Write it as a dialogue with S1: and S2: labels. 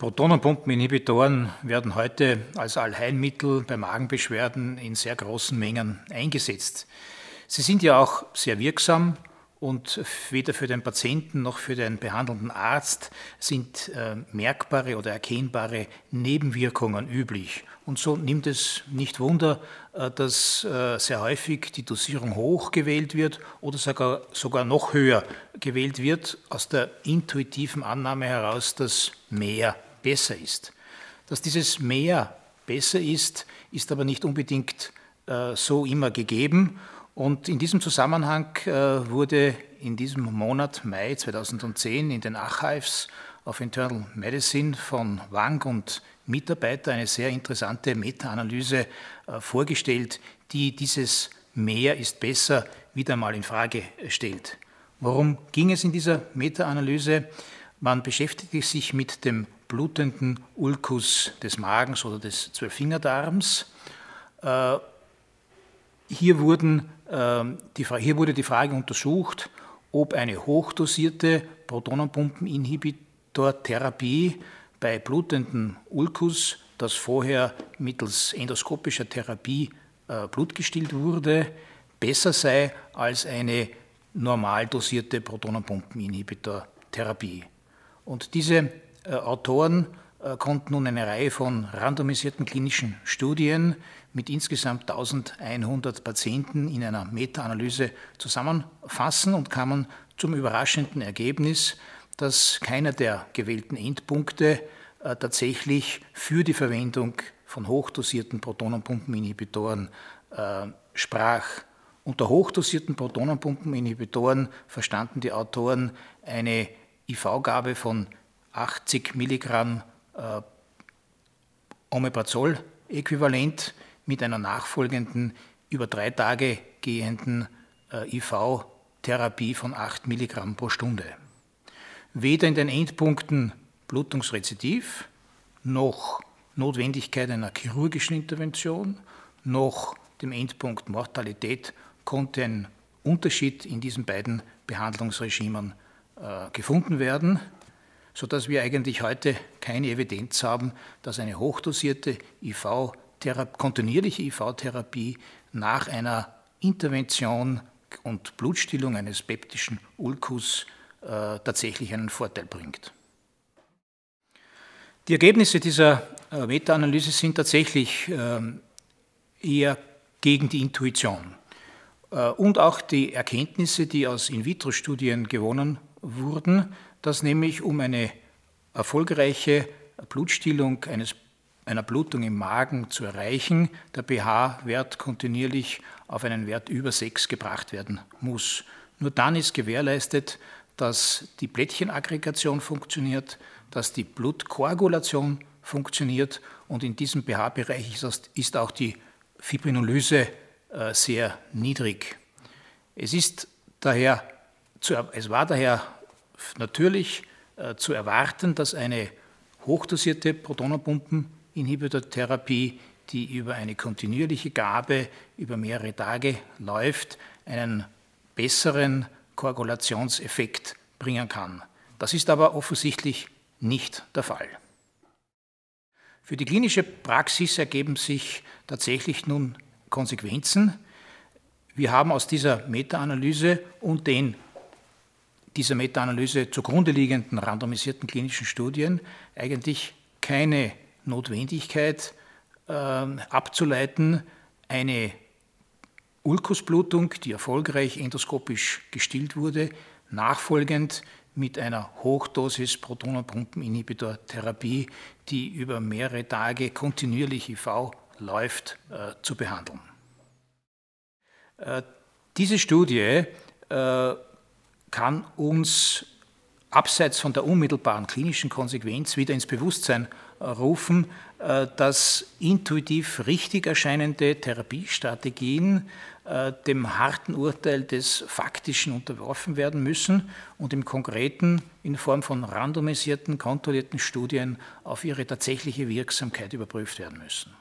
S1: Protonenpumpeninhibitoren werden heute als Allheilmittel bei Magenbeschwerden in sehr großen Mengen eingesetzt. Sie sind ja auch sehr wirksam und weder für den Patienten noch für den behandelnden Arzt sind äh, merkbare oder erkennbare Nebenwirkungen üblich. Und so nimmt es nicht Wunder, äh, dass äh, sehr häufig die Dosierung hoch gewählt wird oder sogar, sogar noch höher gewählt wird, aus der intuitiven Annahme heraus, dass mehr besser ist. Dass dieses mehr besser ist, ist aber nicht unbedingt äh, so immer gegeben. Und in diesem Zusammenhang äh, wurde in diesem Monat Mai 2010 in den Archives of Internal Medicine von Wang und Mitarbeiter eine sehr interessante Meta-Analyse äh, vorgestellt, die dieses Mehr ist besser wieder mal in Frage stellt. Worum ging es in dieser Meta-Analyse? Man beschäftigte sich mit dem blutenden Ulkus des Magens oder des Zwölffingerdarms. Äh, hier, wurden, ähm, hier wurde die Frage untersucht, ob eine hochdosierte Protonenpumpeninhibitortherapie bei blutendem Ulkus, das vorher mittels endoskopischer Therapie äh, blutgestillt wurde, besser sei als eine normal dosierte Protonenpumpeninhibitortherapie. Und diese Autoren äh, konnten nun eine Reihe von randomisierten klinischen Studien mit insgesamt 1100 Patienten in einer Meta-Analyse zusammenfassen und kamen zum überraschenden Ergebnis, dass keiner der gewählten Endpunkte äh, tatsächlich für die Verwendung von hochdosierten Protonenpumpeninhibitoren sprach. Unter hochdosierten Protonenpumpeninhibitoren verstanden die Autoren eine IV-Gabe von 80 Milligramm äh, Omeprazol-Äquivalent mit einer nachfolgenden, über drei Tage gehenden äh, IV-Therapie von 8 Milligramm pro Stunde. Weder in den Endpunkten Blutungsrezidiv noch Notwendigkeit einer chirurgischen Intervention noch dem Endpunkt Mortalität konnte ein Unterschied in diesen beiden Behandlungsregimen äh, gefunden werden sodass wir eigentlich heute keine Evidenz haben, dass eine hochdosierte IV kontinuierliche IV-Therapie nach einer Intervention und Blutstillung eines peptischen Ulkus äh, tatsächlich einen Vorteil bringt. Die Ergebnisse dieser äh, Meta-Analyse sind tatsächlich äh, eher gegen die Intuition. Äh, und auch die Erkenntnisse, die aus In-vitro-Studien gewonnen wurden, dass nämlich um eine erfolgreiche Blutstillung eines, einer Blutung im Magen zu erreichen, der pH-Wert kontinuierlich auf einen Wert über 6 gebracht werden muss. Nur dann ist gewährleistet, dass die Plättchenaggregation funktioniert, dass die Blutkoagulation funktioniert und in diesem pH-Bereich ist auch die Fibrinolyse äh, sehr niedrig. Es, ist daher, es war daher natürlich äh, zu erwarten, dass eine hochdosierte Protonenpumpeninhibitortherapie, die über eine kontinuierliche Gabe über mehrere Tage läuft, einen besseren Koagulationseffekt bringen kann. Das ist aber offensichtlich nicht der Fall. Für die klinische Praxis ergeben sich tatsächlich nun Konsequenzen. Wir haben aus dieser Meta-Analyse und den dieser Meta-Analyse zugrunde liegenden randomisierten klinischen Studien eigentlich keine Notwendigkeit äh, abzuleiten, eine Ulkusblutung, die erfolgreich endoskopisch gestillt wurde, nachfolgend mit einer Hochdosis Protonenpumpeninhibitor-Therapie, die über mehrere Tage kontinuierlich IV läuft, äh, zu behandeln. Äh, diese Studie äh, kann uns abseits von der unmittelbaren klinischen Konsequenz wieder ins Bewusstsein rufen, äh, dass intuitiv richtig erscheinende Therapiestrategien äh, dem harten Urteil des Faktischen unterworfen werden müssen und im Konkreten in Form von randomisierten, kontrollierten Studien auf ihre tatsächliche Wirksamkeit überprüft werden müssen.